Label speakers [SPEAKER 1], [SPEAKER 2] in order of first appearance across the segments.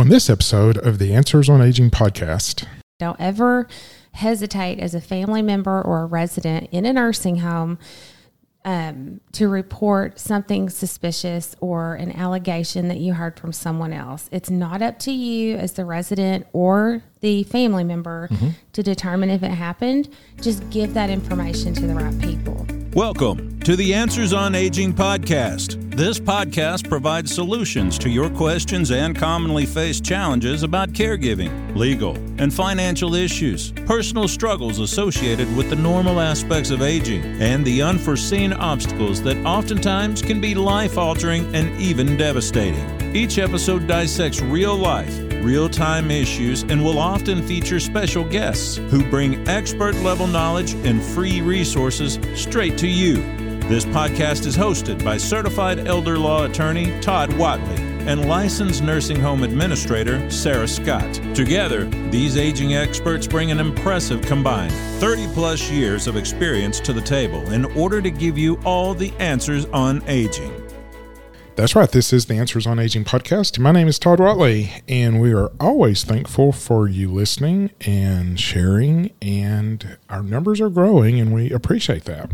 [SPEAKER 1] on this episode of the Answers on Aging podcast.
[SPEAKER 2] Don't ever hesitate as a family member or a resident in a nursing home um, to report something suspicious or an allegation that you heard from someone else. It's not up to you as the resident or the family member to determine if it happened. Just give that information to the right people.
[SPEAKER 3] Welcome to the Answers on Aging podcast. This podcast provides solutions to your questions and commonly faced challenges about caregiving, legal, and financial issues, personal struggles associated with the normal aspects of aging, and the unforeseen obstacles that oftentimes can be life altering and even devastating. Each episode dissects real life, real time issues, and will often feature special guests who bring expert level knowledge and free resources straight to you. This podcast is hosted by certified elder law attorney Todd Watley and licensed nursing home administrator Sarah Scott. Together, these aging experts bring an impressive combined 30 plus years of experience to the table in order to give you all the answers on aging.
[SPEAKER 1] That's right. This is the Answers on Aging podcast. My name is Todd Watley, and we are always thankful for you listening and sharing. And our numbers are growing, and we appreciate that.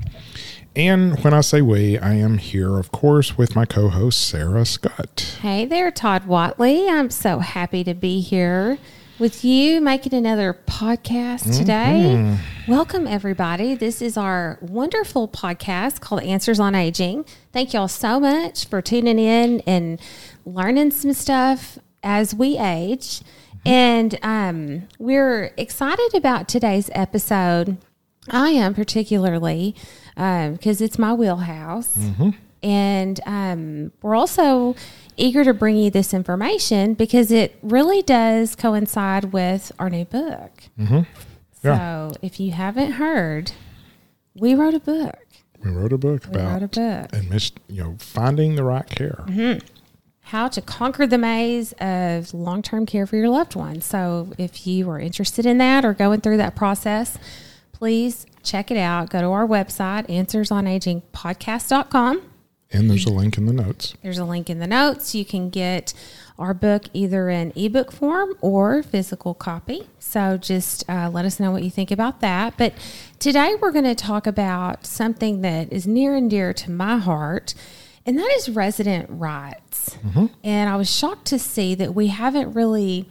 [SPEAKER 1] And when I say we, I am here, of course, with my co host, Sarah Scott.
[SPEAKER 2] Hey there, Todd Watley. I'm so happy to be here with you making another podcast today. Welcome, everybody. This is our wonderful podcast called Answers on Aging. Thank y'all so much for tuning in and learning some stuff as we age. And um, we're excited about today's episode. I am particularly um, because it's my wheelhouse. Mm-hmm. And um, we're also eager to bring you this information because it really does coincide with our new book. Mm-hmm.
[SPEAKER 1] Yeah.
[SPEAKER 2] So if you haven't heard, we wrote a book.
[SPEAKER 1] We wrote a book
[SPEAKER 2] We
[SPEAKER 1] about
[SPEAKER 2] a book.
[SPEAKER 1] and missed, you know, finding the right care. Mm-hmm.
[SPEAKER 2] How to conquer the maze of long term care for your loved one. So if you are interested in that or going through that process, please check it out. Go to our website, answersonagingpodcast.com.
[SPEAKER 1] And there's a link in the notes.
[SPEAKER 2] There's a link in the notes. You can get our book either in ebook form or physical copy. So just uh, let us know what you think about that. But today we're going to talk about something that is near and dear to my heart, and that is resident rights. And I was shocked to see that we haven't really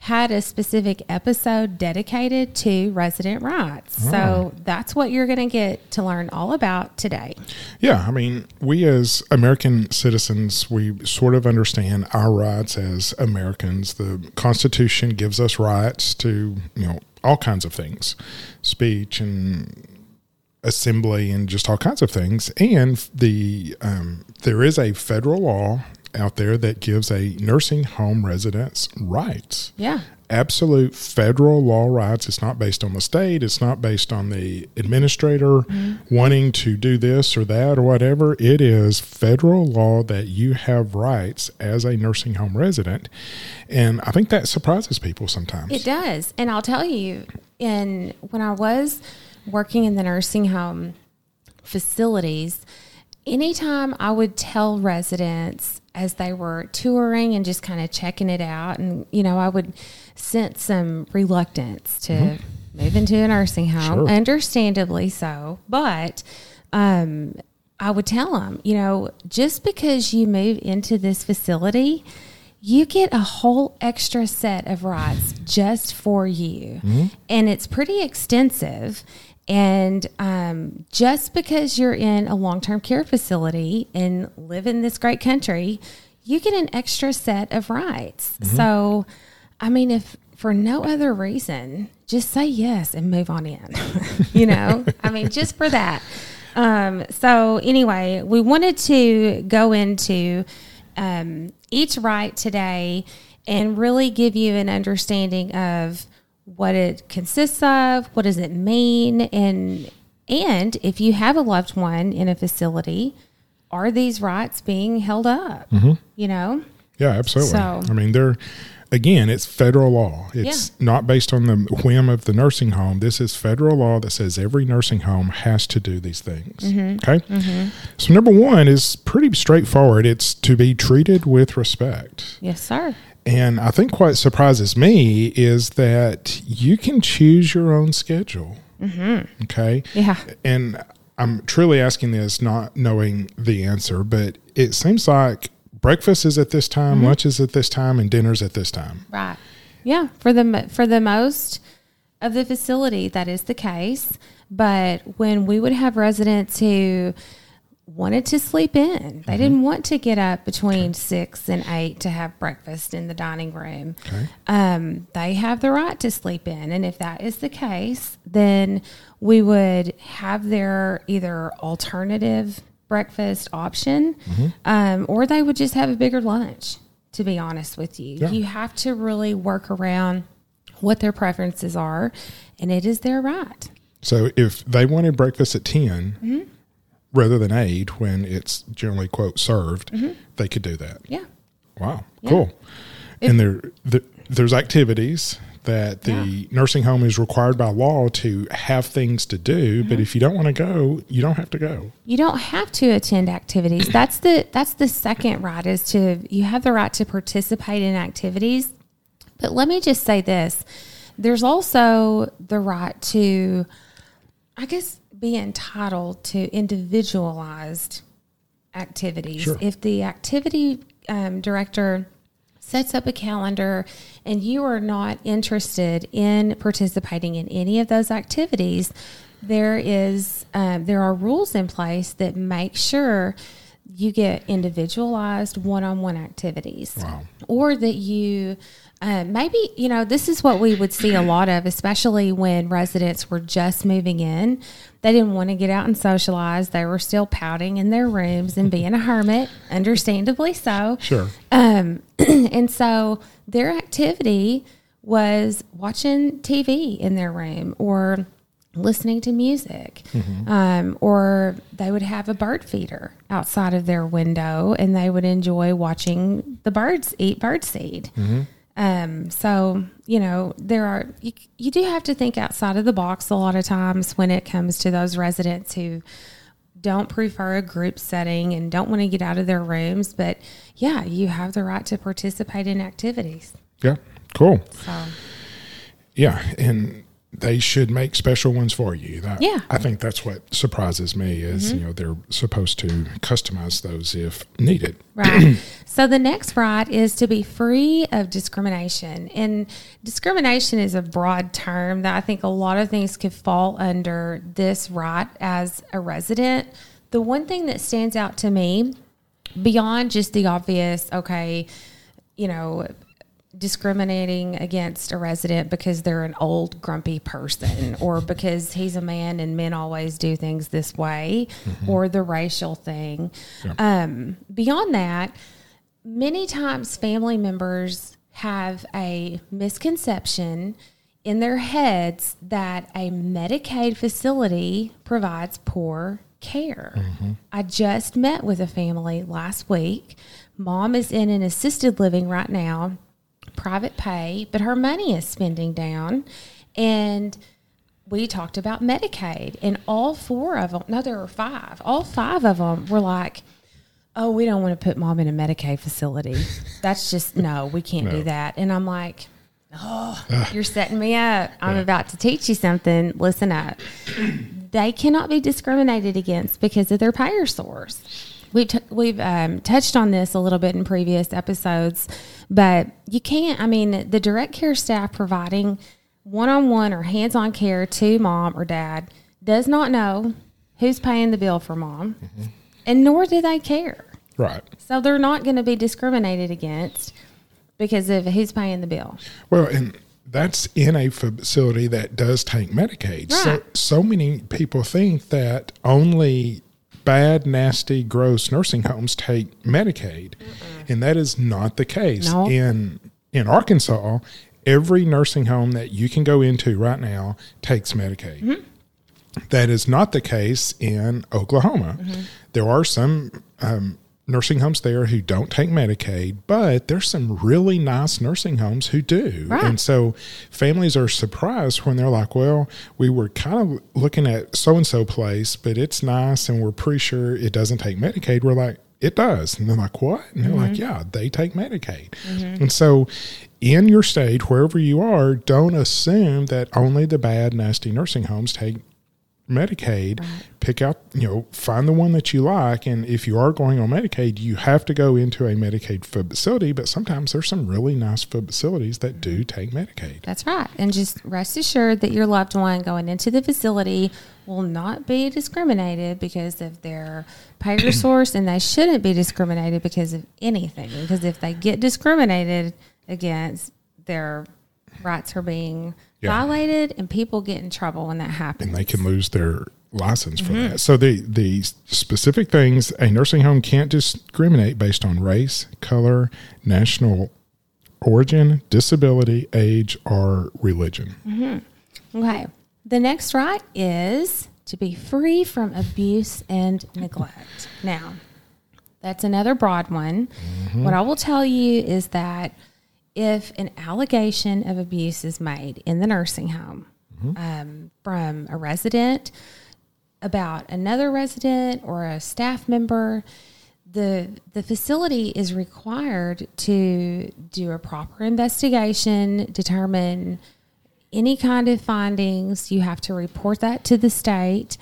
[SPEAKER 2] had a specific episode dedicated to resident rights. So that's what you're going to get to learn all about today.
[SPEAKER 1] Yeah, I mean, we as American citizens, we sort of understand our rights as Americans. The Constitution gives us rights to, you know, all kinds of things, speech and assembly and just all kinds of things. And the um, there is a federal law out there that gives a nursing home residents rights
[SPEAKER 2] Yeah.
[SPEAKER 1] absolute federal law rights. It's not based on the state. It's not based on the administrator mm-hmm. wanting to do this or that or whatever. It is federal law that you have rights as a nursing home resident. And I think that surprises people sometimes.
[SPEAKER 2] It does. And I'll tell you, in when I was working in the nursing home facilities, anytime I would tell residents as they were touring and just kind of checking it out, and you know, I would sense some reluctance to move into a nursing home,
[SPEAKER 1] Sure.
[SPEAKER 2] understandably so. But um, I would tell them, you know, just because you move into this facility, you get a whole extra set of rights just for you. And it's pretty extensive. And um, just because you're in a long term care facility and live in this great country, you get an extra set of rights. So, I mean, if for no other reason, just say yes and move on in. you know, I mean, just for that. Um, so, anyway, we wanted to go into um, each right today and really give you an understanding of what it consists of, what does it mean, and and if you have a loved one in a facility, are these rights being held up? Mm-hmm. You know,
[SPEAKER 1] Yeah, absolutely.
[SPEAKER 2] So-
[SPEAKER 1] I mean, they're again, it's federal law. It's not based on the whim of the nursing home. This is federal law that says every nursing home has to do these things. Mm-hmm. Okay. Mm-hmm. So number one is pretty straightforward. It's to be treated with respect.
[SPEAKER 2] yes, sir.
[SPEAKER 1] And I think what surprises me is that you can choose your own schedule. Mm-hmm. Okay.
[SPEAKER 2] Yeah.
[SPEAKER 1] And I'm truly asking this, not knowing the answer, but it seems like breakfast is at this time, lunch is at this time, and dinner's at this time.
[SPEAKER 2] Right. Yeah. For the for the most of the facility, that is the case. But when we would have residents who wanted to sleep in, they didn't want to get up between six and eight to have breakfast in the dining room.
[SPEAKER 1] Okay.
[SPEAKER 2] Um, they have the right to sleep in, and if that is the case, then we would have their either alternative breakfast option, um, or they would just have a bigger lunch. To be honest with you,
[SPEAKER 1] Yeah.
[SPEAKER 2] you have to really work around what their preferences are, and it is their right.
[SPEAKER 1] So if they wanted breakfast at 10
[SPEAKER 2] Mm-hmm.
[SPEAKER 1] Rather than aid when it's generally, quote, served,
[SPEAKER 2] Mm-hmm.
[SPEAKER 1] they could do that.
[SPEAKER 2] Yeah.
[SPEAKER 1] Wow, cool. and there, there, there's activities that the nursing home is required by law to have things to do,
[SPEAKER 2] Mm-hmm.
[SPEAKER 1] but if you don't want to go, you don't have to go.
[SPEAKER 2] You don't have to attend activities. That's the that's the second right is to you have the right to participate in activities. But let me just say this. There's also the right to I guess be entitled to individualized activities.
[SPEAKER 1] Sure.
[SPEAKER 2] If the activity um, director sets up a calendar and you are not interested in participating in any of those activities, there is um, there are rules in place that make sure you get individualized one-on-one activities
[SPEAKER 1] Wow.
[SPEAKER 2] or that you uh, maybe you know this is what we would see a lot of especially when residents were just moving in they didn't want to get out and socialize they were still pouting in their rooms and being a hermit understandably so
[SPEAKER 1] Sure.
[SPEAKER 2] um, and so their activity was watching TV in their room or listening to music. Um, or they would have a bird feeder outside of their window and they would enjoy watching the birds eat bird seed. Um, so, you know, there are, you, you do have to think outside of the box a lot of times when it comes to those residents who don't prefer a group setting and don't want to get out of their rooms. But yeah, you have the right to participate in activities.
[SPEAKER 1] Yeah. Cool.
[SPEAKER 2] So,
[SPEAKER 1] Yeah. And they should make special ones for you. That,
[SPEAKER 2] Yeah.
[SPEAKER 1] I think that's what surprises me is, mm-hmm. you know, they're supposed to customize those if needed.
[SPEAKER 2] right. so the next right is to be free of discrimination. And discrimination is a broad term that I think a lot of things could fall under this right as a resident. The one thing that stands out to me beyond just the obvious, okay, you know, discriminating against a resident because they're an old grumpy person or because he's a man and men always do things this way or the racial thing. Um, beyond that many times family members have a misconception in their heads that a medicaid facility provides poor care. I just met with a family last week. Mom is in an assisted living right now private pay, but her money is spending down. And we talked about Medicaid, and all four of them, no, there were five, all five of them were like, oh, we don't want to put mom in a Medicaid facility. That's just, no, we can't do that. And I'm like, oh, you're setting me up. I'm about to teach you something. Listen up. They cannot be discriminated against because of their payer source. We've, t- we've um, touched on this a little bit in previous episodes, but you can't. I mean, the direct care staff providing one on one or hands on care to mom or dad does not know who's paying the bill for mom, and nor do they care.
[SPEAKER 1] Right.
[SPEAKER 2] So they're not going to be discriminated against because of who's paying the bill.
[SPEAKER 1] Well, and that's in a facility that does take Medicaid. So, so many people think that only bad, nasty, gross nursing homes take Medicaid, and that is not the case.
[SPEAKER 2] No.
[SPEAKER 1] In in Arkansas, every nursing home that you can go into right now takes Medicaid.
[SPEAKER 2] Mm-hmm.
[SPEAKER 1] That is not the case in Oklahoma.
[SPEAKER 2] Mm-hmm.
[SPEAKER 1] There are some um, nursing homes there who don't take Medicaid, but there's some really nice nursing homes who do.
[SPEAKER 2] Right.
[SPEAKER 1] And so families are surprised when they're like, well, we were kind of looking at so and so place, but it's nice and we're pretty sure it doesn't take Medicaid. We're like, it does. And they're like, what? And they're like, mm-hmm. yeah, they take Medicaid. Mm-hmm. And so in your state, wherever you are, don't assume that only the bad, nasty nursing homes take Medicaid. Pick out, you know, find the one that you like. And if you are going on Medicaid, you have to go into a Medicaid facility. But sometimes there's some really nice facilities that do mm-hmm. take Medicaid.
[SPEAKER 2] That's right. And just rest assured that your loved one going into the facility will not be discriminated because of their payer source, and they shouldn't be discriminated because of anything. Because if they get discriminated against, their rights are being
[SPEAKER 1] Yeah.
[SPEAKER 2] violated, and people get in trouble when that happens.
[SPEAKER 1] and they can lose their license for mm-hmm. that. So the the specific things a nursing home can't discriminate based on race, color, national origin, disability, age, or religion. Mm-hmm.
[SPEAKER 2] Okay. The next right is to be free from abuse and neglect. Now, that's another broad one. Mm-hmm. What I will tell you is that if an allegation of abuse is made in the nursing home um, from a resident about another resident or a staff member, the the facility is required to do a proper investigation, determine any kind of findings. You have to report that to the state,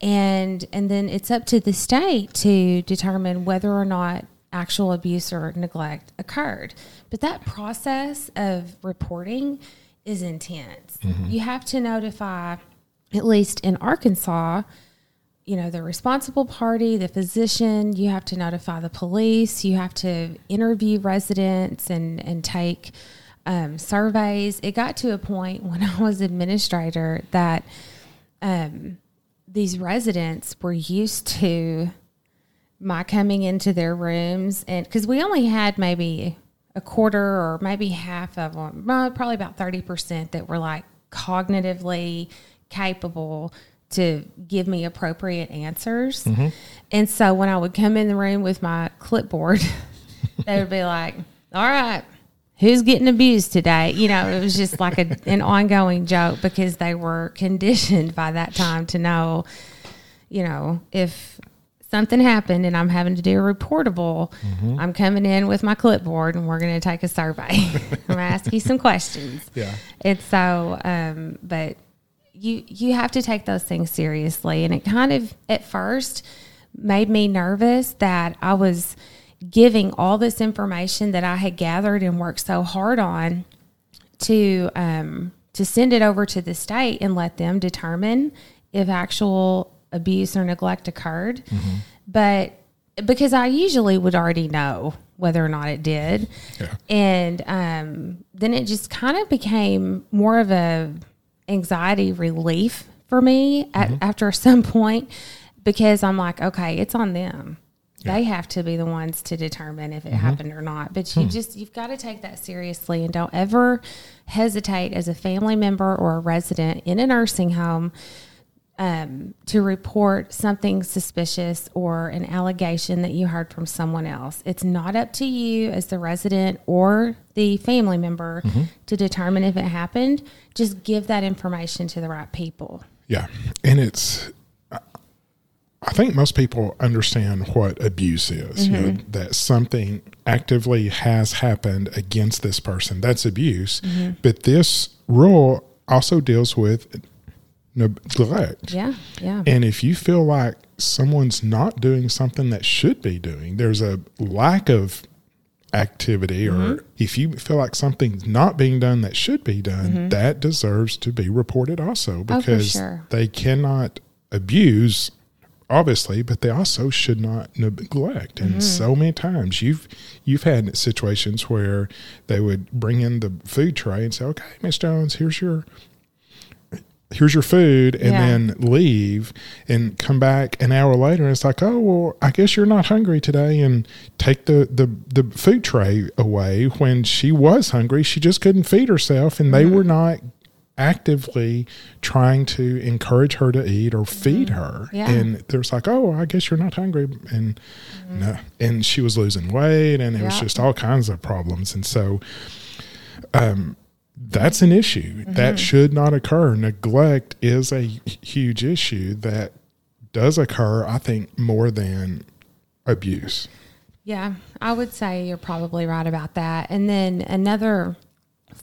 [SPEAKER 2] and and then it's up to the state to determine whether or not actual abuse or neglect occurred. But that process of reporting is intense. You have to notify, at least in Arkansas, you know the responsible party the physician you have to notify the police you have to interview residents and and take um, surveys it got to a point when i was administrator that um, these residents were used to my coming into their rooms and because we only had maybe a quarter or maybe half of them probably about 30% that were like cognitively capable to give me appropriate answers. Mm-hmm. And so when i would come in the room with my clipboard they would be like all right who's getting abused today? You know it was just like a, an ongoing joke because they were conditioned by that time to know you know, if something happened and I'm having to do a reportable, I'm coming in with my clipboard and we're going to take a survey. I'm going to ask you some questions.
[SPEAKER 1] Yeah.
[SPEAKER 2] And so, um, but you you have to take those things seriously. And it kind of at first made me nervous that I was giving all this information that I had gathered and worked so hard on to um, to send it over to the state and let them determine if actual abuse or neglect occurred. Mm-hmm. But because I usually would already know whether or not it did,
[SPEAKER 1] Yeah.
[SPEAKER 2] and um, then it just kind of became more of a anxiety relief for me at, mm-hmm. after some point because I'm like, okay, it's on them. They have to be the ones to determine if it mm-hmm. happened or not. But you hmm. just you've got to take that seriously and don't ever hesitate as a family member or a resident in a nursing home um, to report something suspicious or an allegation that you heard from someone else. It's not up to you as the resident or the family member mm-hmm. to determine if it happened. Just give that information to the right people.
[SPEAKER 1] Yeah. And it's, I think most people understand what abuse is, you know, mm-hmm. that something actively has happened against this person. That's abuse. Mm-hmm. But this rule also deals with neglect.
[SPEAKER 2] Yeah, yeah.
[SPEAKER 1] And if you feel like someone's not doing something that should be doing, there's a lack of activity, or mm-hmm. if you feel like something's not being done that should be done, mm-hmm. that deserves to be reported also oh,
[SPEAKER 2] for
[SPEAKER 1] because
[SPEAKER 2] sure.
[SPEAKER 1] they cannot abuse. Obviously, but they also should not neglect. And mm-hmm. so many times you've you've had situations where they would bring in the food tray and say, "Okay, Miss Jones, here's your here's your food and
[SPEAKER 2] Yeah.
[SPEAKER 1] then leave and come back an hour later and it's like oh well i guess you're not hungry today and take the the, the food tray away when she was hungry she just couldn't feed herself and they
[SPEAKER 2] Mm-hmm.
[SPEAKER 1] were not actively trying to encourage her to eat or feed her
[SPEAKER 2] Mm-hmm. Yeah. Mm-hmm.
[SPEAKER 1] and there's like oh i guess you're not hungry and no and she was losing weight and it was just all kinds of problems and so that's an issue that mm-hmm. should not occur. Neglect is a huge issue that does occur, I think, more than abuse.
[SPEAKER 2] Yeah, I would say you're probably right about that. And then another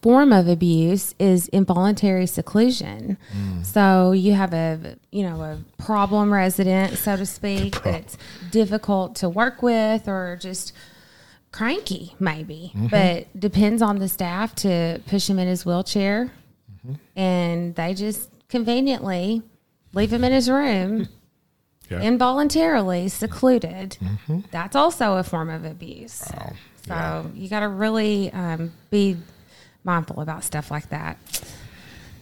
[SPEAKER 2] form of abuse is involuntary seclusion. Mm. So you have a you know a problem resident, so to speak, that's difficult to work with or just cranky maybe. Mm-hmm. But depends on the staff to push him in his wheelchair mm-hmm. and they just conveniently leave him in his room
[SPEAKER 1] Yeah.
[SPEAKER 2] involuntarily secluded. Mm-hmm. That's also a form of abuse.
[SPEAKER 1] Wow.
[SPEAKER 2] So you got to really um, be mindful about stuff like that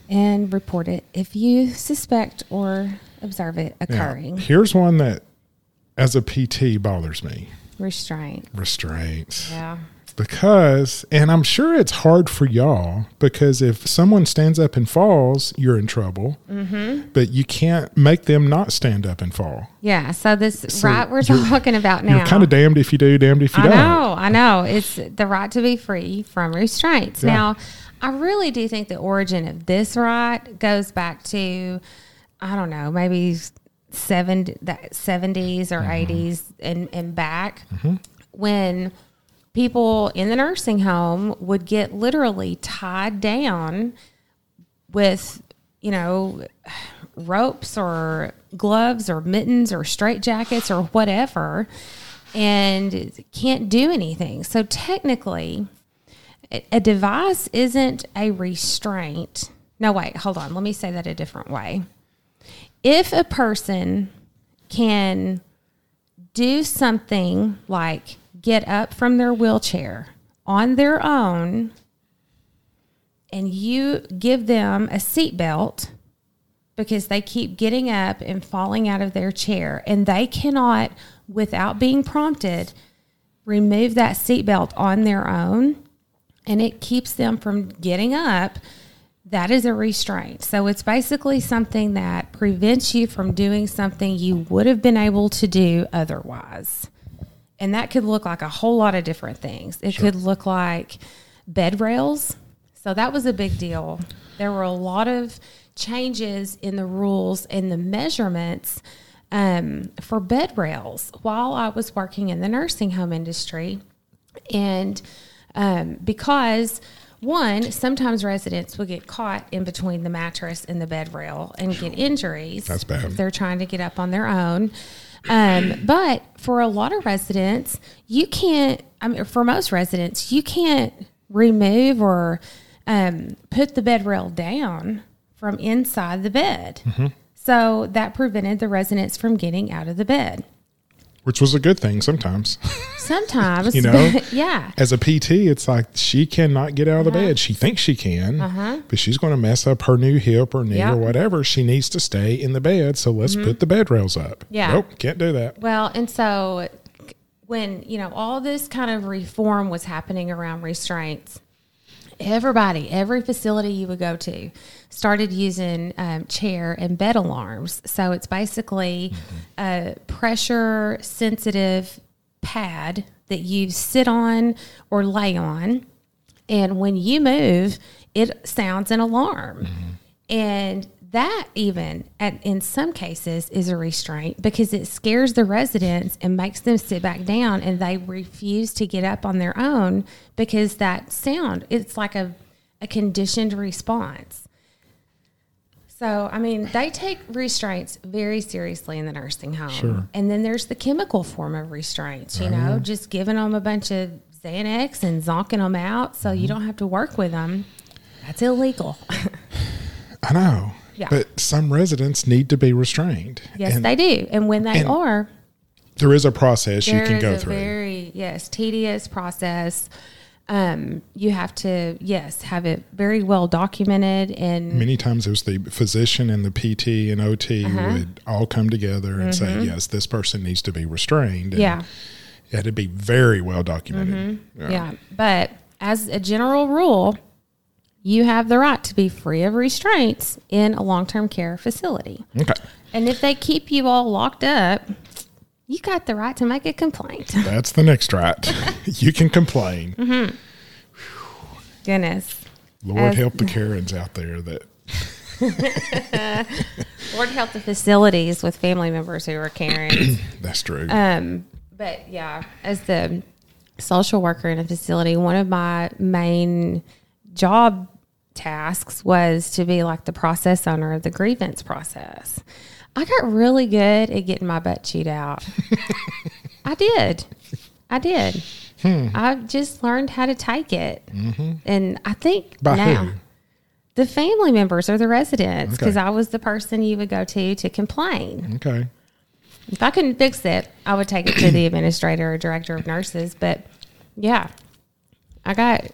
[SPEAKER 2] and report it if you suspect or observe it
[SPEAKER 1] Now,
[SPEAKER 2] occurring.
[SPEAKER 1] here's one that, as a PT, bothers me
[SPEAKER 2] Restraint.
[SPEAKER 1] restraints.
[SPEAKER 2] Yeah.
[SPEAKER 1] Because, and I'm sure it's hard for y'all because if someone stands up and falls, you're in trouble. Mm-hmm. But you can't make them not stand up and fall.
[SPEAKER 2] Yeah. So this
[SPEAKER 1] So
[SPEAKER 2] right we're talking about now.
[SPEAKER 1] You're kind of damned if you do, damned if you
[SPEAKER 2] I
[SPEAKER 1] don't.
[SPEAKER 2] know, I know. It's the right to be free from restraints.
[SPEAKER 1] Yeah.
[SPEAKER 2] Now, I really do think the origin of this right goes back to, I don't know, maybe seven that seventies or 80s and and back mm-hmm. when people in the nursing home would get literally tied down with you know ropes or gloves or mittens or straight jackets or whatever and can't do anything. So technically a device isn't a restraint. No wait hold on. Let me say that a different way if a person can do something like get up from their wheelchair on their own and you give them a seatbelt because they keep getting up and falling out of their chair and they cannot without being prompted remove that seatbelt on their own and it keeps them from getting up that is a restraint. So it's basically something that prevents you from doing something you would have been able to do otherwise. And that could look like a whole lot of different things. It could look like bed rails. So that was a big deal. There were a lot of changes in the rules and the measurements um, for bed rails while I was working in the nursing home industry. And um, because one, sometimes residents will get caught in between the mattress and the bed rail and get injuries.
[SPEAKER 1] That's bad.
[SPEAKER 2] If they're trying to get up on their own. Um, but for a lot of residents, you can't, I mean, for most residents, you can't remove or um, put the bed rail down from inside the bed.
[SPEAKER 1] Mm-hmm.
[SPEAKER 2] So that prevented the residents from getting out of the bed.
[SPEAKER 1] Which was a good thing sometimes.
[SPEAKER 2] Sometimes,
[SPEAKER 1] You know?
[SPEAKER 2] yeah.
[SPEAKER 1] As a PT, it's like she cannot get out of the
[SPEAKER 2] Uh-huh.
[SPEAKER 1] bed. She thinks she can, but she's going to mess up her new hip or knee
[SPEAKER 2] Yeah.
[SPEAKER 1] or whatever. She needs to stay in the bed. So let's put the bed rails up.
[SPEAKER 2] Mm-hmm. Yeah.
[SPEAKER 1] Nope, can't do that.
[SPEAKER 2] Well, and so when, you know, all this kind of reform was happening around restraints, everybody, every facility you would go to started using um, chair and bed alarms. So it's basically a pressure sensitive pad that you sit on or lay on. And when you move, it sounds an alarm. And that even at, in some cases is a restraint because it scares the residents and makes them sit back down and they refuse to get up on their own because that sound it's like a, a conditioned response. So i mean they take restraints very seriously in the nursing home.
[SPEAKER 1] Sure.
[SPEAKER 2] and then there's the chemical form of restraints you oh, know just giving them a bunch of xanax and zonking them out so you mm-hmm. don't have to work with them that's illegal.
[SPEAKER 1] I know.
[SPEAKER 2] Yeah.
[SPEAKER 1] But some residents need to be restrained.
[SPEAKER 2] Yes,
[SPEAKER 1] And
[SPEAKER 2] they do. And when they
[SPEAKER 1] and
[SPEAKER 2] are,
[SPEAKER 1] there is a process you can go through.
[SPEAKER 2] very yes tedious process. Um, you have to yes have it very well documented and
[SPEAKER 1] Many times it was the physician and the PT and OT
[SPEAKER 2] Uh-huh.
[SPEAKER 1] would all come together and say, yes, this person needs to be restrained. And
[SPEAKER 2] Mm-hmm. yeah,
[SPEAKER 1] It had to be very well documented.
[SPEAKER 2] yeah But as a general rule, you have the right to be free of restraints in a long term care facility.
[SPEAKER 1] Okay.
[SPEAKER 2] And if they keep you all locked up, you got the right to make a complaint.
[SPEAKER 1] That's the next right. you can complain.
[SPEAKER 2] Mm-hmm. Goodness.
[SPEAKER 1] Lord
[SPEAKER 2] As-
[SPEAKER 1] help the Karens out there that
[SPEAKER 2] Lord help the facilities with family members who are caring.
[SPEAKER 1] that's true.
[SPEAKER 2] Um, but yeah, as the social worker in a facility, one of my main job tasks was to be like the process owner of the grievance process. I got really good at getting my butt chewed out. I did. I did. Hmm. I just learned how to take it. Mm-hmm. And I think
[SPEAKER 1] By
[SPEAKER 2] now
[SPEAKER 1] who?
[SPEAKER 2] the family members or the residents,
[SPEAKER 1] Okay.
[SPEAKER 2] because I was the person you would go to to complain.
[SPEAKER 1] Okay.
[SPEAKER 2] If I couldn't fix it, I would take it to the administrator or director of nurses. But yeah, I got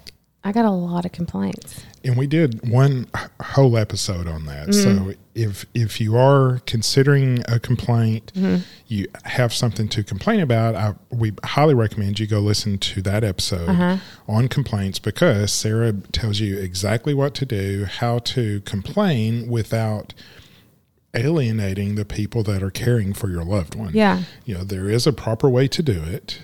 [SPEAKER 2] I got a lot of complaints.
[SPEAKER 1] And we did one whole episode on that.
[SPEAKER 2] Mm-hmm.
[SPEAKER 1] So if if you are considering a complaint,
[SPEAKER 2] Mm-hmm.
[SPEAKER 1] you have something to complain about, I, we highly recommend you go listen to that episode
[SPEAKER 2] Uh-huh.
[SPEAKER 1] on complaints because Sarah tells you exactly what to do, how to complain without alienating the people that are caring for your loved one.
[SPEAKER 2] Yeah.
[SPEAKER 1] You know, there is a proper way to do it.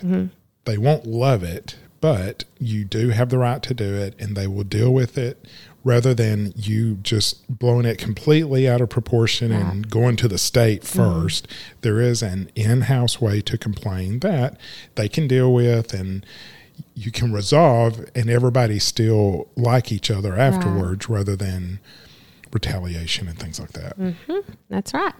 [SPEAKER 1] They won't love it, but you do have the right to do it and they will deal with it rather than you just blowing it completely out of proportion and going to the state mm-hmm. 1st There is an in house way to complain that they can deal with and you can resolve and everybody still like each other afterwards rather than retaliation and things like that.
[SPEAKER 2] That's right.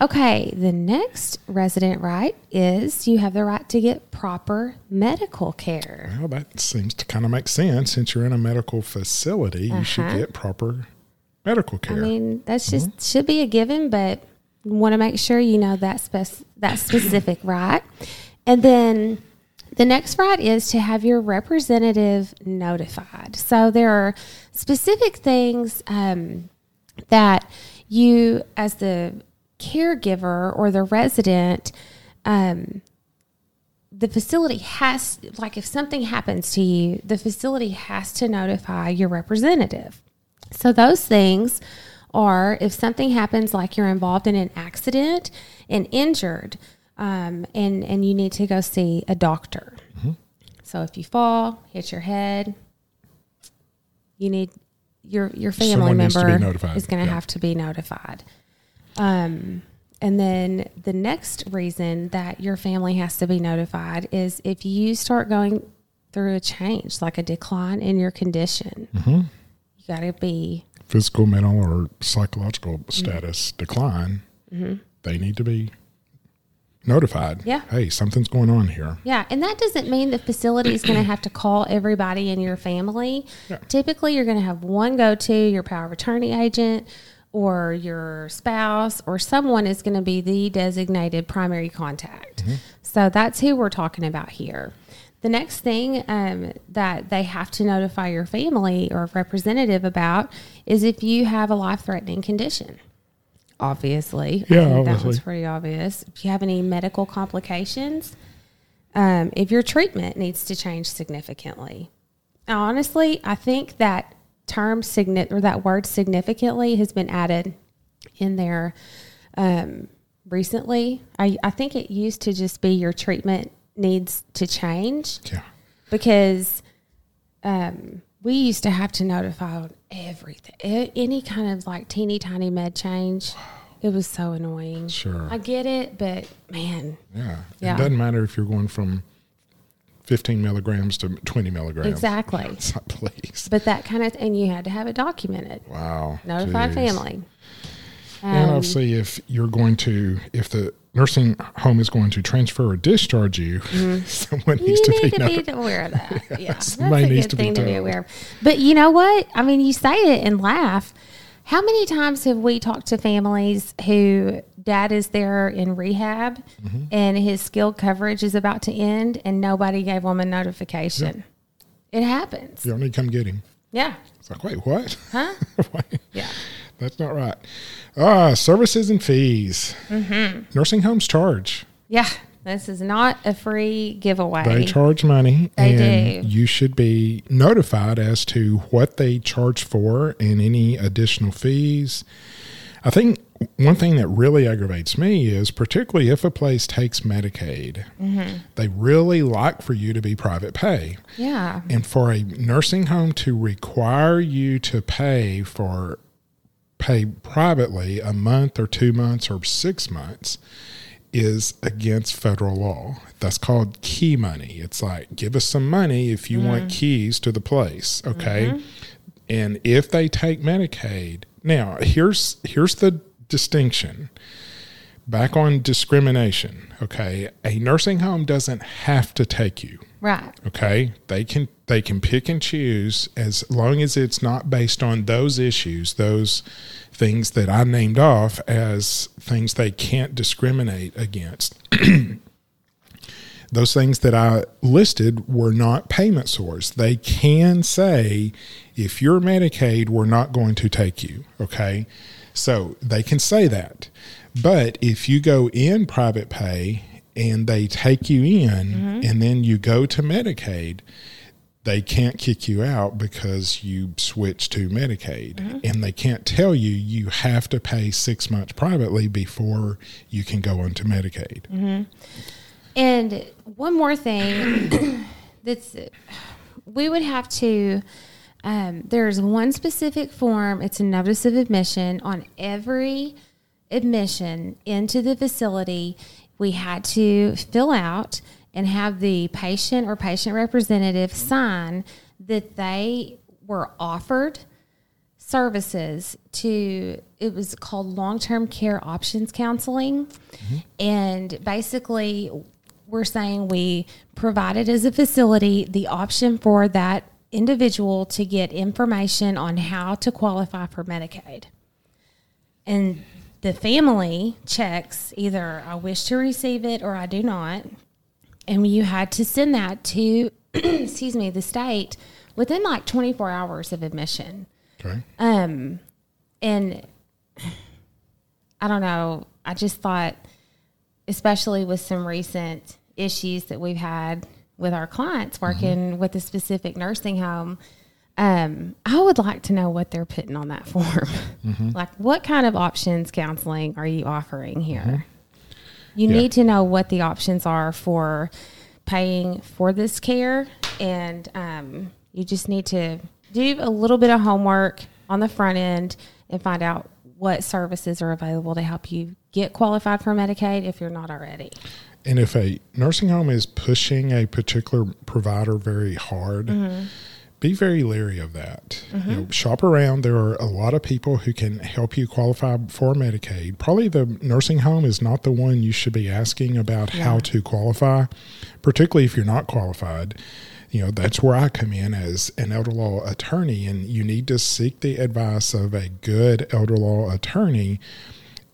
[SPEAKER 2] Okay, the next resident right is you have the right to get proper medical care.
[SPEAKER 1] Well, that seems to kind of make sense. Since you're in a medical facility, you should
[SPEAKER 2] Uh-huh.
[SPEAKER 1] get proper medical care.
[SPEAKER 2] I mean, that's just should be a given, but want to make sure you know that spec- that specific right. And then the next right is to have your representative notified. So there are specific things um, that you, as the caregiver or the resident, um, the facility has, like, if something happens to you, the facility has to notify your representative. So those things are if something happens, like you're involved in an accident and injured, um, and and you need to go see a doctor. So if you fall, hit your head, you need your your family
[SPEAKER 1] Someone needs to be
[SPEAKER 2] member is going to
[SPEAKER 1] Yeah.
[SPEAKER 2] have to be notified. Um, and then the next reason that your family has to be notified is if you start going through a change, like a decline in your condition,
[SPEAKER 1] Mm-hmm.
[SPEAKER 2] you got to be
[SPEAKER 1] Physical, mental, or psychological status decline, they need to be notified.
[SPEAKER 2] Mm-hmm. Yeah.
[SPEAKER 1] Hey, something's going on here.
[SPEAKER 2] Yeah, and that doesn't mean the facility is going to have to call everybody in your family. Typically, you're going to have one go to your power of attorney agent or your spouse or someone is going to be the designated primary contact. So that's who we're talking about here. The next thing um, that they have to notify your family or representative about is if you have a life threatening condition. Obviously,
[SPEAKER 1] Yeah,
[SPEAKER 2] that
[SPEAKER 1] obviously.
[SPEAKER 2] one's pretty obvious. If you have any medical complications, um, if your treatment needs to change significantly. Now, honestly, I think that term signi- or that word significantly has been added in there um, recently. I, I think it used to just be your treatment needs to change
[SPEAKER 1] Yeah.
[SPEAKER 2] because um, we used to have to notify on everything, any kind of like teeny tiny med change. It was so annoying.
[SPEAKER 1] Sure.
[SPEAKER 2] I get it, but man,
[SPEAKER 1] Yeah.
[SPEAKER 2] Yeah.
[SPEAKER 1] It doesn't matter if you're going from 15 milligrams to 20 milligrams.
[SPEAKER 2] exactly.
[SPEAKER 1] Please.
[SPEAKER 2] But that kind of, and you had to have it documented.
[SPEAKER 1] Wow.
[SPEAKER 2] Notify
[SPEAKER 1] Jeez.
[SPEAKER 2] family.
[SPEAKER 1] And
[SPEAKER 2] Um,
[SPEAKER 1] obviously, if you're going to, if the nursing home is going to transfer or discharge you, someone
[SPEAKER 2] you
[SPEAKER 1] needs to
[SPEAKER 2] need
[SPEAKER 1] be
[SPEAKER 2] to be aware of that. Yeah, that's a
[SPEAKER 1] Somebody needs
[SPEAKER 2] good
[SPEAKER 1] to be
[SPEAKER 2] thing to be aware of. But you know what? I mean, you say it and laugh. How many times have we talked to families who dad is there in rehab
[SPEAKER 1] Mm-hmm.
[SPEAKER 2] and his skilled coverage is about to end and nobody gave them a notification? It happens.
[SPEAKER 1] You to come get him.
[SPEAKER 2] Yeah.
[SPEAKER 1] It's like, wait, what?
[SPEAKER 2] Huh? Yeah.
[SPEAKER 1] That's not right. Ah, services and fees.
[SPEAKER 2] Mm-hmm.
[SPEAKER 1] Nursing homes charge.
[SPEAKER 2] Yeah. This is not a free giveaway.
[SPEAKER 1] They charge money,
[SPEAKER 2] They
[SPEAKER 1] and
[SPEAKER 2] do.
[SPEAKER 1] you should be notified as to what they charge for and any additional fees. I think one thing that really aggravates me is particularly if a place takes Medicaid,
[SPEAKER 2] Mm-hmm.
[SPEAKER 1] they really like for you to be private pay.
[SPEAKER 2] yeah.
[SPEAKER 1] And for a nursing home to require you to pay for pay privately a month or two months or six months is against federal law. That's called key money. It's like, give us some money if you want mm. keys to the place, okay? Mm-hmm. And if they take Medicaid, now here's here's the distinction. Back on discrimination, okay? A nursing home doesn't have to take you.
[SPEAKER 2] Right.
[SPEAKER 1] Okay, they can they can pick and choose as long as it's not based on those issues, those things that I named off as things they can't discriminate against. those things that I listed were not payment source. They can say, if you're Medicaid, we're not going to take you. Okay. So they can say that. But if you go in private pay and they take you in mm-hmm. and then you go to Medicaid, they can't kick you out because you switch to Medicaid. Mm-hmm. And they can't tell you you have to pay six months privately before you can go onto Medicaid. Mm-hmm.
[SPEAKER 2] And one more thing that's we would have to um, there's one specific form it's a notice of admission on every admission into the facility we had to fill out and have the patient or patient representative sign that they were offered services to it was called long-term care options counseling. Mm-hmm. And basically we're saying we provided as a facility the option for that individual to get information on how to qualify for medicaid. And the family checks either i wish to receive it or i do not and you had to send that to excuse me the state within like 24 hours of admission
[SPEAKER 1] Okay.
[SPEAKER 2] um, and I don't know. I just thought, especially with some recent issues that we've had with our clients working with a specific nursing home, um, I would like to know what they're putting on that form. like, what kind of options counseling are you offering here? You
[SPEAKER 1] Yeah.
[SPEAKER 2] need to know what the options are for paying for this care, and um, you just need to do a little bit of homework on the front end and find out what services are available to help you get qualified for Medicaid if you're not already.
[SPEAKER 1] And if a nursing home is pushing a particular provider very hard, be very leery of that. You know, shop around. There are a lot of people who can help you qualify for Medicaid. Probably the nursing home is not the one you should be asking about how to qualify, particularly if you're not qualified. You know, that's where I come in as an elder law attorney, and you need to seek the advice of a good elder law attorney.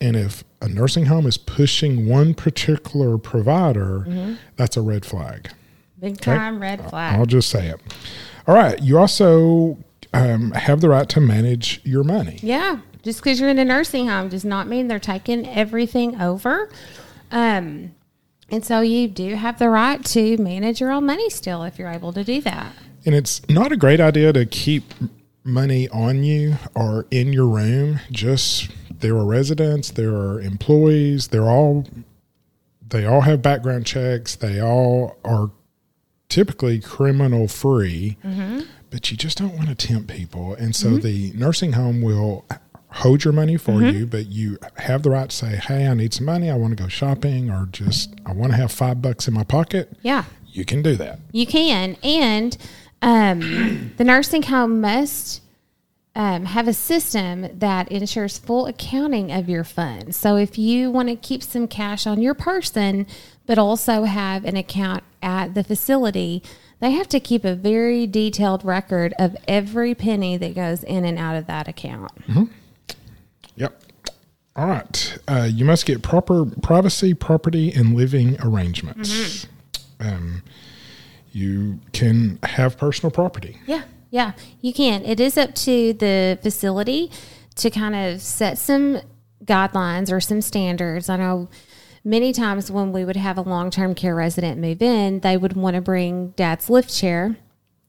[SPEAKER 1] And if a nursing home is pushing one particular provider, mm-hmm. that's a red flag.
[SPEAKER 2] Big time red flag.
[SPEAKER 1] I'll just say it. All right. You also um, have the right to manage your money.
[SPEAKER 2] Yeah, just because you're in a nursing home does not mean they're taking everything over. Um, and so you do have the right to manage your own money still if you're able to do that.
[SPEAKER 1] And it's not a great idea to keep money on you or in your room. Just there are residents, there are employees, they're all they all have background checks, they all are typically criminal free, but you just don't want to tempt people. And so the nursing home will hold your money for you, but you have the right to say, Hey, I need some money, I want to go shopping, or just I want to have five bucks in my pocket.
[SPEAKER 2] Yeah,
[SPEAKER 1] You can do that.
[SPEAKER 2] you can. And um, the nursing home must um, have a system that ensures full accounting of your funds. So if you want to keep some cash on your person, but also have an account at the facility, they have to keep a very detailed record of every penny that goes in and out of that account.
[SPEAKER 1] Yep. All right. Uh, you must get proper privacy, property, and living arrangements. Um, you can have personal property.
[SPEAKER 2] Yeah, yeah, you can. It is up to the facility to kind of set some guidelines or some standards. I know many times when we would have a long term care resident move in, they would want to bring dad's lift chair,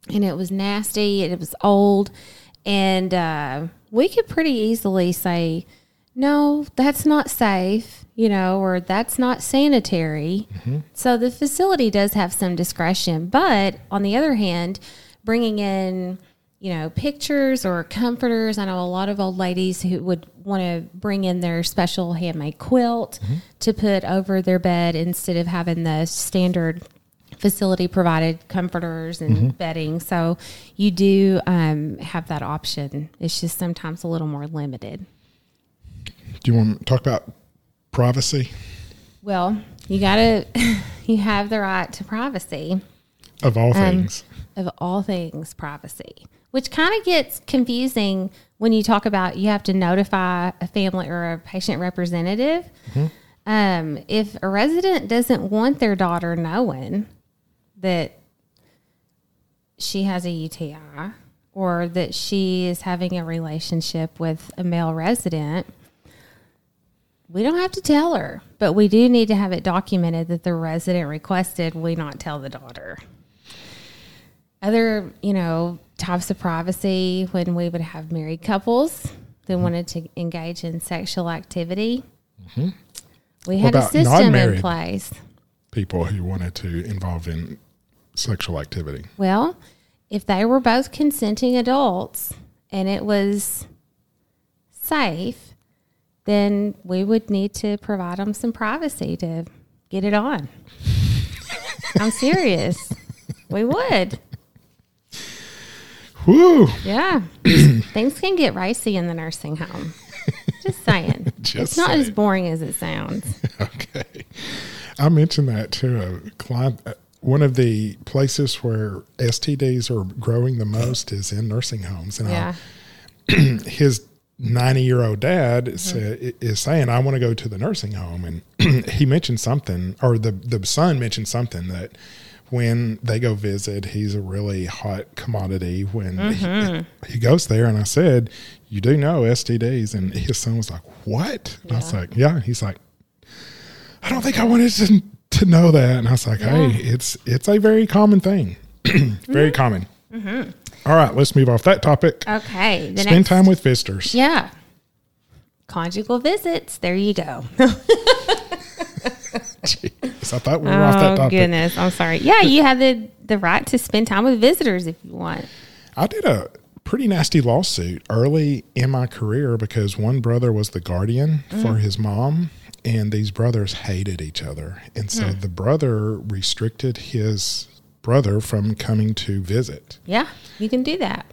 [SPEAKER 2] and it was nasty, it was old, and uh, we could pretty easily say, no, that's not safe, you know, or that's not sanitary. So the facility does have some discretion, but on the other hand, bringing in you know, pictures or comforters. I know a lot of old ladies who would want to bring in their special handmade quilt to put over their bed instead of having the standard facility provided comforters and bedding. So you do um, have that option. It's just sometimes a little more limited.
[SPEAKER 1] Do you want to talk about privacy
[SPEAKER 2] Well, you got to, you have the right to privacy.
[SPEAKER 1] of all
[SPEAKER 2] Um,
[SPEAKER 1] things?
[SPEAKER 2] of all things privacy, which kind of gets confusing when you talk about you have to notify a family or a patient representative. Um, if a resident doesn't want their daughter knowing that she has a UTI or that she is having a relationship with a male resident, we don't have to tell her, but we do need to have it documented that the resident requested we not tell the daughter other, you know, types of privacy when we would have married couples that
[SPEAKER 1] Mm-hmm.
[SPEAKER 2] wanted to engage in sexual activity. We had a system in place.
[SPEAKER 1] People who wanted to involve in sexual activity.
[SPEAKER 2] Well, if they were both consenting adults and it was safe, then we would need to provide them some privacy to get it on. I'm serious. We would.
[SPEAKER 1] Woo!
[SPEAKER 2] Yeah. Things can get racy in the nursing home. Just saying.
[SPEAKER 1] Just
[SPEAKER 2] it's not as boring as it sounds.
[SPEAKER 1] Okay. I mentioned that to a client. Uh, One of the places where STDs are growing the most is in nursing homes. And I- his 90 year old dad
[SPEAKER 2] Mm-hmm.
[SPEAKER 1] is saying, I want to go to the nursing home. And he mentioned something, or the, the son mentioned something that when they go visit, he's a really hot commodity when
[SPEAKER 2] Mm-hmm.
[SPEAKER 1] he, he goes there. And I said, You do know STDs. And his son was like, What? And I was like, Yeah. He's like, I don't think I wanted to, to know that. And I was like, Hey, it's, it's a very common thing. very common. Mm-hmm. All right, let's move off that topic.
[SPEAKER 2] Okay.
[SPEAKER 1] Spend
[SPEAKER 2] next,
[SPEAKER 1] time with visitors.
[SPEAKER 2] Yeah. Conjugal visits. There you go.
[SPEAKER 1] Jeez, I thought we were off that
[SPEAKER 2] oh
[SPEAKER 1] topic.
[SPEAKER 2] goodness. I'm sorry. Yeah, you have the the right to spend time with visitors if you want.
[SPEAKER 1] I did a pretty nasty lawsuit early in my career because one brother was the guardian mm. for his mom, and these brothers hated each other. And so hmm. the brother restricted his brother from coming to visit.
[SPEAKER 2] Yeah, you can do that.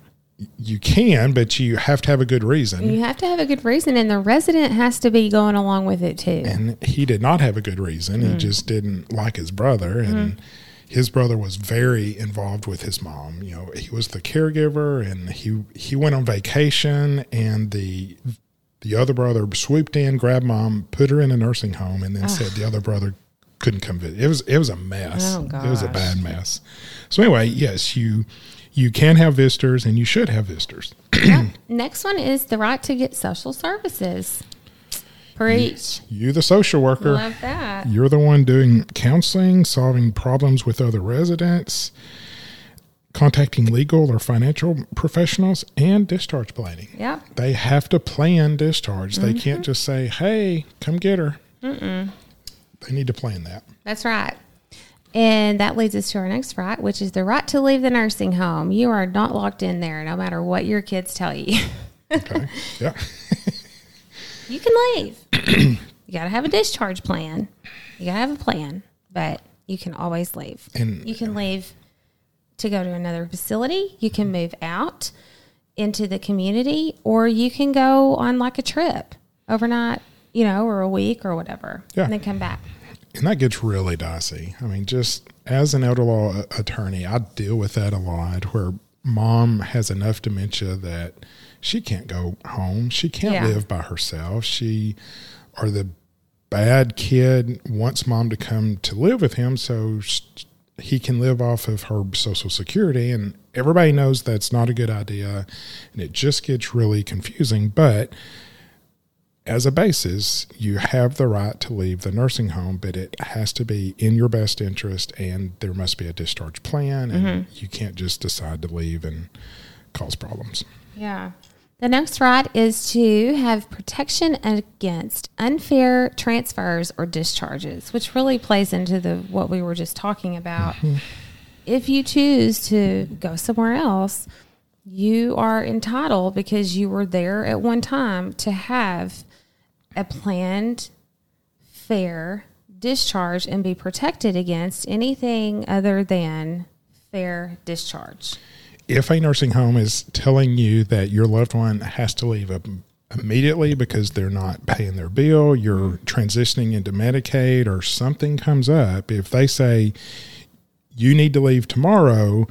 [SPEAKER 1] You can, but you have to have a good reason.
[SPEAKER 2] You have to have a good reason, and the resident has to be going along with it too.
[SPEAKER 1] and he did not have a good reason. He mm. just didn't like his brother, and mm-hmm. his brother was very involved with his mom. You know, he was the caregiver, and he he went on vacation, and the the other brother swooped in, grabbed mom, put her in a nursing home, and then ah. said the other brother couldn't come visit. It was it was a mess.
[SPEAKER 2] Oh,
[SPEAKER 1] It was a bad mess. So anyway, yes, you you can have visitors, and you should have visitors.
[SPEAKER 2] Next one is the right to get social services. Preach.
[SPEAKER 1] You, the social worker,
[SPEAKER 2] Love that.
[SPEAKER 1] You're the one doing counseling, solving problems with other residents, contacting legal or financial professionals, and discharge planning.
[SPEAKER 2] Yep.
[SPEAKER 1] They have to plan discharge. They can't
[SPEAKER 2] Mm-hmm.
[SPEAKER 1] just say, hey, come get her. They need to plan that.
[SPEAKER 2] That's right. And that leads us to our next right, which is the right to leave the nursing home. You are not locked in there no matter what your kids tell you.
[SPEAKER 1] Okay. yeah.
[SPEAKER 2] you can leave. you got to have a discharge plan. You got to have a plan, but you can always leave.
[SPEAKER 1] And-
[SPEAKER 2] you can uh, leave to go to another facility. You can move out into the community, or you can go on like a trip overnight, you know, or a week or whatever,
[SPEAKER 1] Yeah.
[SPEAKER 2] and then come back.
[SPEAKER 1] And that gets really dicey. I mean, just as an elder law attorney, I deal with that a lot where mom has enough dementia that she can't go home. She can't
[SPEAKER 2] Yeah.
[SPEAKER 1] live by herself. She, or the bad kid wants mom to come to live with him so he can live off of her social security. And everybody knows that's not a good idea. And it just gets really confusing. But as a basis, you have the right to leave the nursing home, but it has to be in your best interest and there must be a discharge plan and mm-hmm. you can't just decide to leave and cause problems.
[SPEAKER 2] Yeah. The next right is to have protection against unfair transfers or discharges, which really plays into the what we were just talking about. Mm-hmm. If you choose to go somewhere else you are entitled because you were there at one time to have a planned, fair discharge and be protected against anything other than fair discharge.
[SPEAKER 1] If a nursing home is telling you that your loved one has to leave immediately because they're not paying their bill, you're transitioning into Medicaid, or something comes up, if they say you need to leave tomorrow,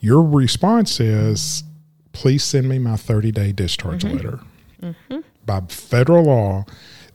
[SPEAKER 1] your response is, please send me my 30 day discharge mm-hmm. letter. Mm-hmm. By federal law,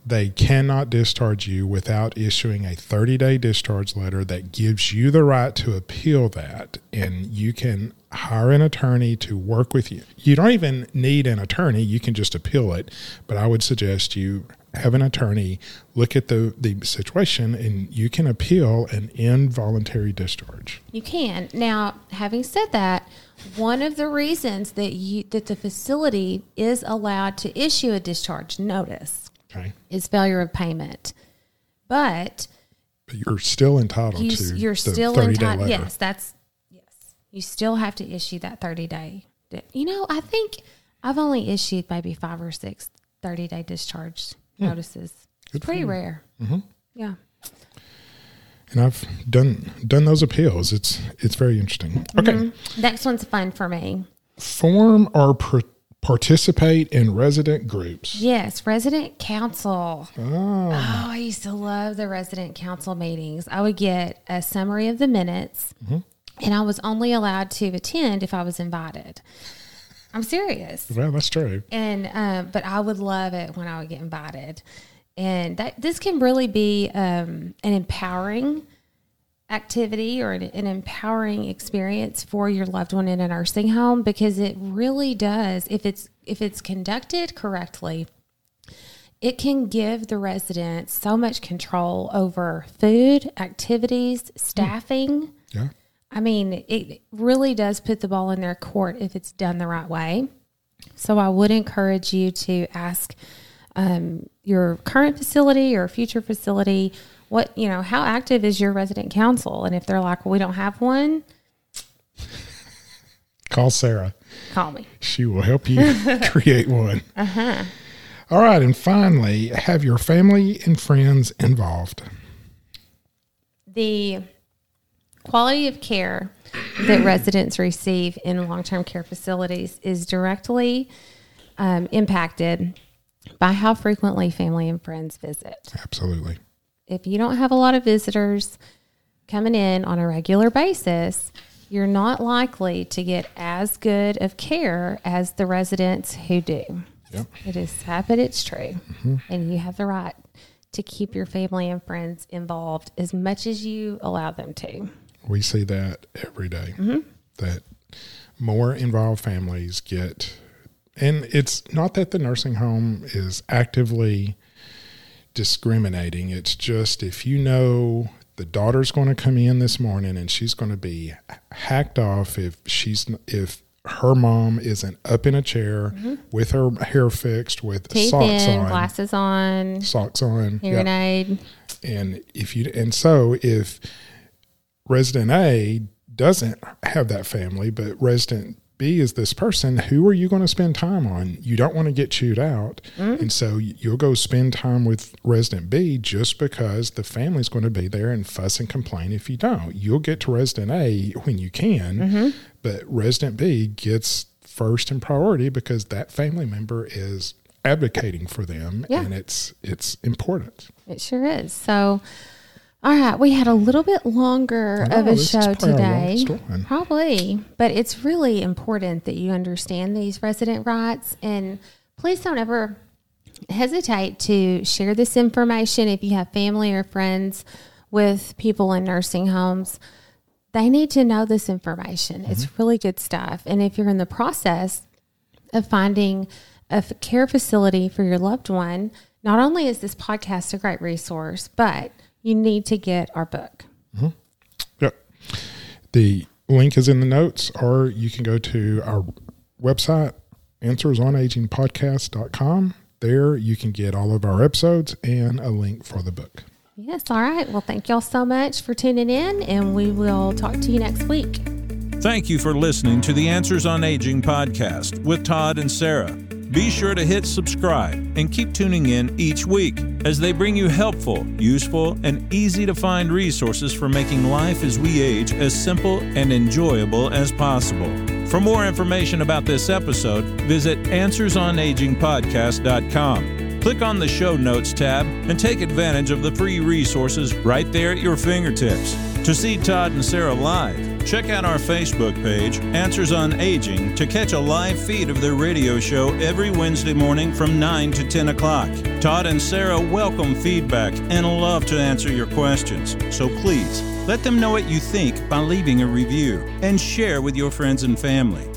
[SPEAKER 1] they cannot discharge you without issuing a 30 day discharge letter that gives you the right to appeal that. And you can hire an attorney to work with you. You don't even need an attorney, you can just appeal it. But I would suggest you have an attorney look at the, the situation and you can appeal an involuntary discharge.
[SPEAKER 2] You can. Now, having said that, one of the reasons that you that the facility is allowed to issue a discharge notice okay. is failure of payment. But,
[SPEAKER 1] but you're still entitled you, to
[SPEAKER 2] you're still entitled. Yes, that's yes. You still have to issue that 30 day. You know, I think I've only issued maybe five or six 30 day discharge hmm. notices. Good it's pretty rare. Mm-hmm. Yeah.
[SPEAKER 1] And I've done done those appeals. It's it's very interesting. Okay. Mm-hmm.
[SPEAKER 2] Next one's fun for me.
[SPEAKER 1] Form or participate in resident groups.
[SPEAKER 2] Yes, resident council. Oh. oh. I used to love the resident council meetings. I would get a summary of the minutes, mm-hmm. and I was only allowed to attend if I was invited. I'm serious.
[SPEAKER 1] Well, that's true.
[SPEAKER 2] And uh, but I would love it when I would get invited, and that this can really be um, an empowering activity or an, an, empowering experience for your loved one in a nursing home because it really does if it's if it's conducted correctly it can give the residents so much control over food activities staffing
[SPEAKER 1] yeah
[SPEAKER 2] i mean it really does put the ball in their court if it's done the right way. So i would encourage you to ask um, your current facility or future facility what you know how active is your resident council? And if they're like well, we don't have one
[SPEAKER 1] call sarah.
[SPEAKER 2] call me.
[SPEAKER 1] She will help you create one. Uh-huh. All right and finally have your family and friends involved.
[SPEAKER 2] The quality of care that residents receive in long-term care facilities is directly um, impacted by how frequently family and friends visit
[SPEAKER 1] absolutely
[SPEAKER 2] if you don't have a lot of visitors coming in on a regular basis, you're not likely to get as good of care as the residents who do. Yep. It is sad, but it's true. Mm-hmm. And you have the right to keep your family and friends involved as much as you allow them to.
[SPEAKER 1] We see that every day, mm-hmm. That more involved families get, and it's not that the nursing home is actively discriminating. It's just if you know the daughter's going to come in this morning and she's going to be hacked off if she's if her mom isn't up in a chair mm-hmm. with her hair fixed with
[SPEAKER 2] Teeth
[SPEAKER 1] socks
[SPEAKER 2] in,
[SPEAKER 1] on,
[SPEAKER 2] glasses on,
[SPEAKER 1] socks on,
[SPEAKER 2] hearing yep. aid.
[SPEAKER 1] And if you and so if resident A doesn't have that family, but resident B is this person. Who are you going to spend time on? You don't want to get chewed out. Mm-hmm. And so you'll go spend time with resident B just because the family's going to be there and fuss and complain if you don't. You'll get to resident A when you can, mm-hmm. but resident B gets first in priority because that family member is advocating for them yeah. and it's it's important.
[SPEAKER 2] It sure is. So all right, we had a little bit longer know, of a show today. Probably, but it's really important that you understand these resident rights and please don't ever hesitate to share this information if you have family or friends with people in nursing homes. They need to know this information. Mm-hmm. It's really good stuff. And if you're in the process of finding a care facility for your loved one, not only is this podcast a great resource, but you need to get our book.
[SPEAKER 1] Mm-hmm. Yep. The link is in the notes, or you can go to our website, answersonagingpodcast.com. There you can get all of our episodes and a link for the book.
[SPEAKER 2] Yes. All right. Well, thank y'all so much for tuning in, and we will talk to you next week.
[SPEAKER 3] Thank you for listening to the Answers on Aging podcast with Todd and Sarah. Be sure to hit subscribe and keep tuning in each week as they bring you helpful, useful, and easy to find resources for making life as we age as simple and enjoyable as possible. For more information about this episode, visit AnswersOnAgingPodcast.com. Click on the Show Notes tab and take advantage of the free resources right there at your fingertips. To see Todd and Sarah live, check out our Facebook page, Answers on Aging, to catch a live feed of their radio show every Wednesday morning from 9 to 10 o'clock. Todd and Sarah welcome feedback and love to answer your questions. So please let them know what you think by leaving a review and share with your friends and family.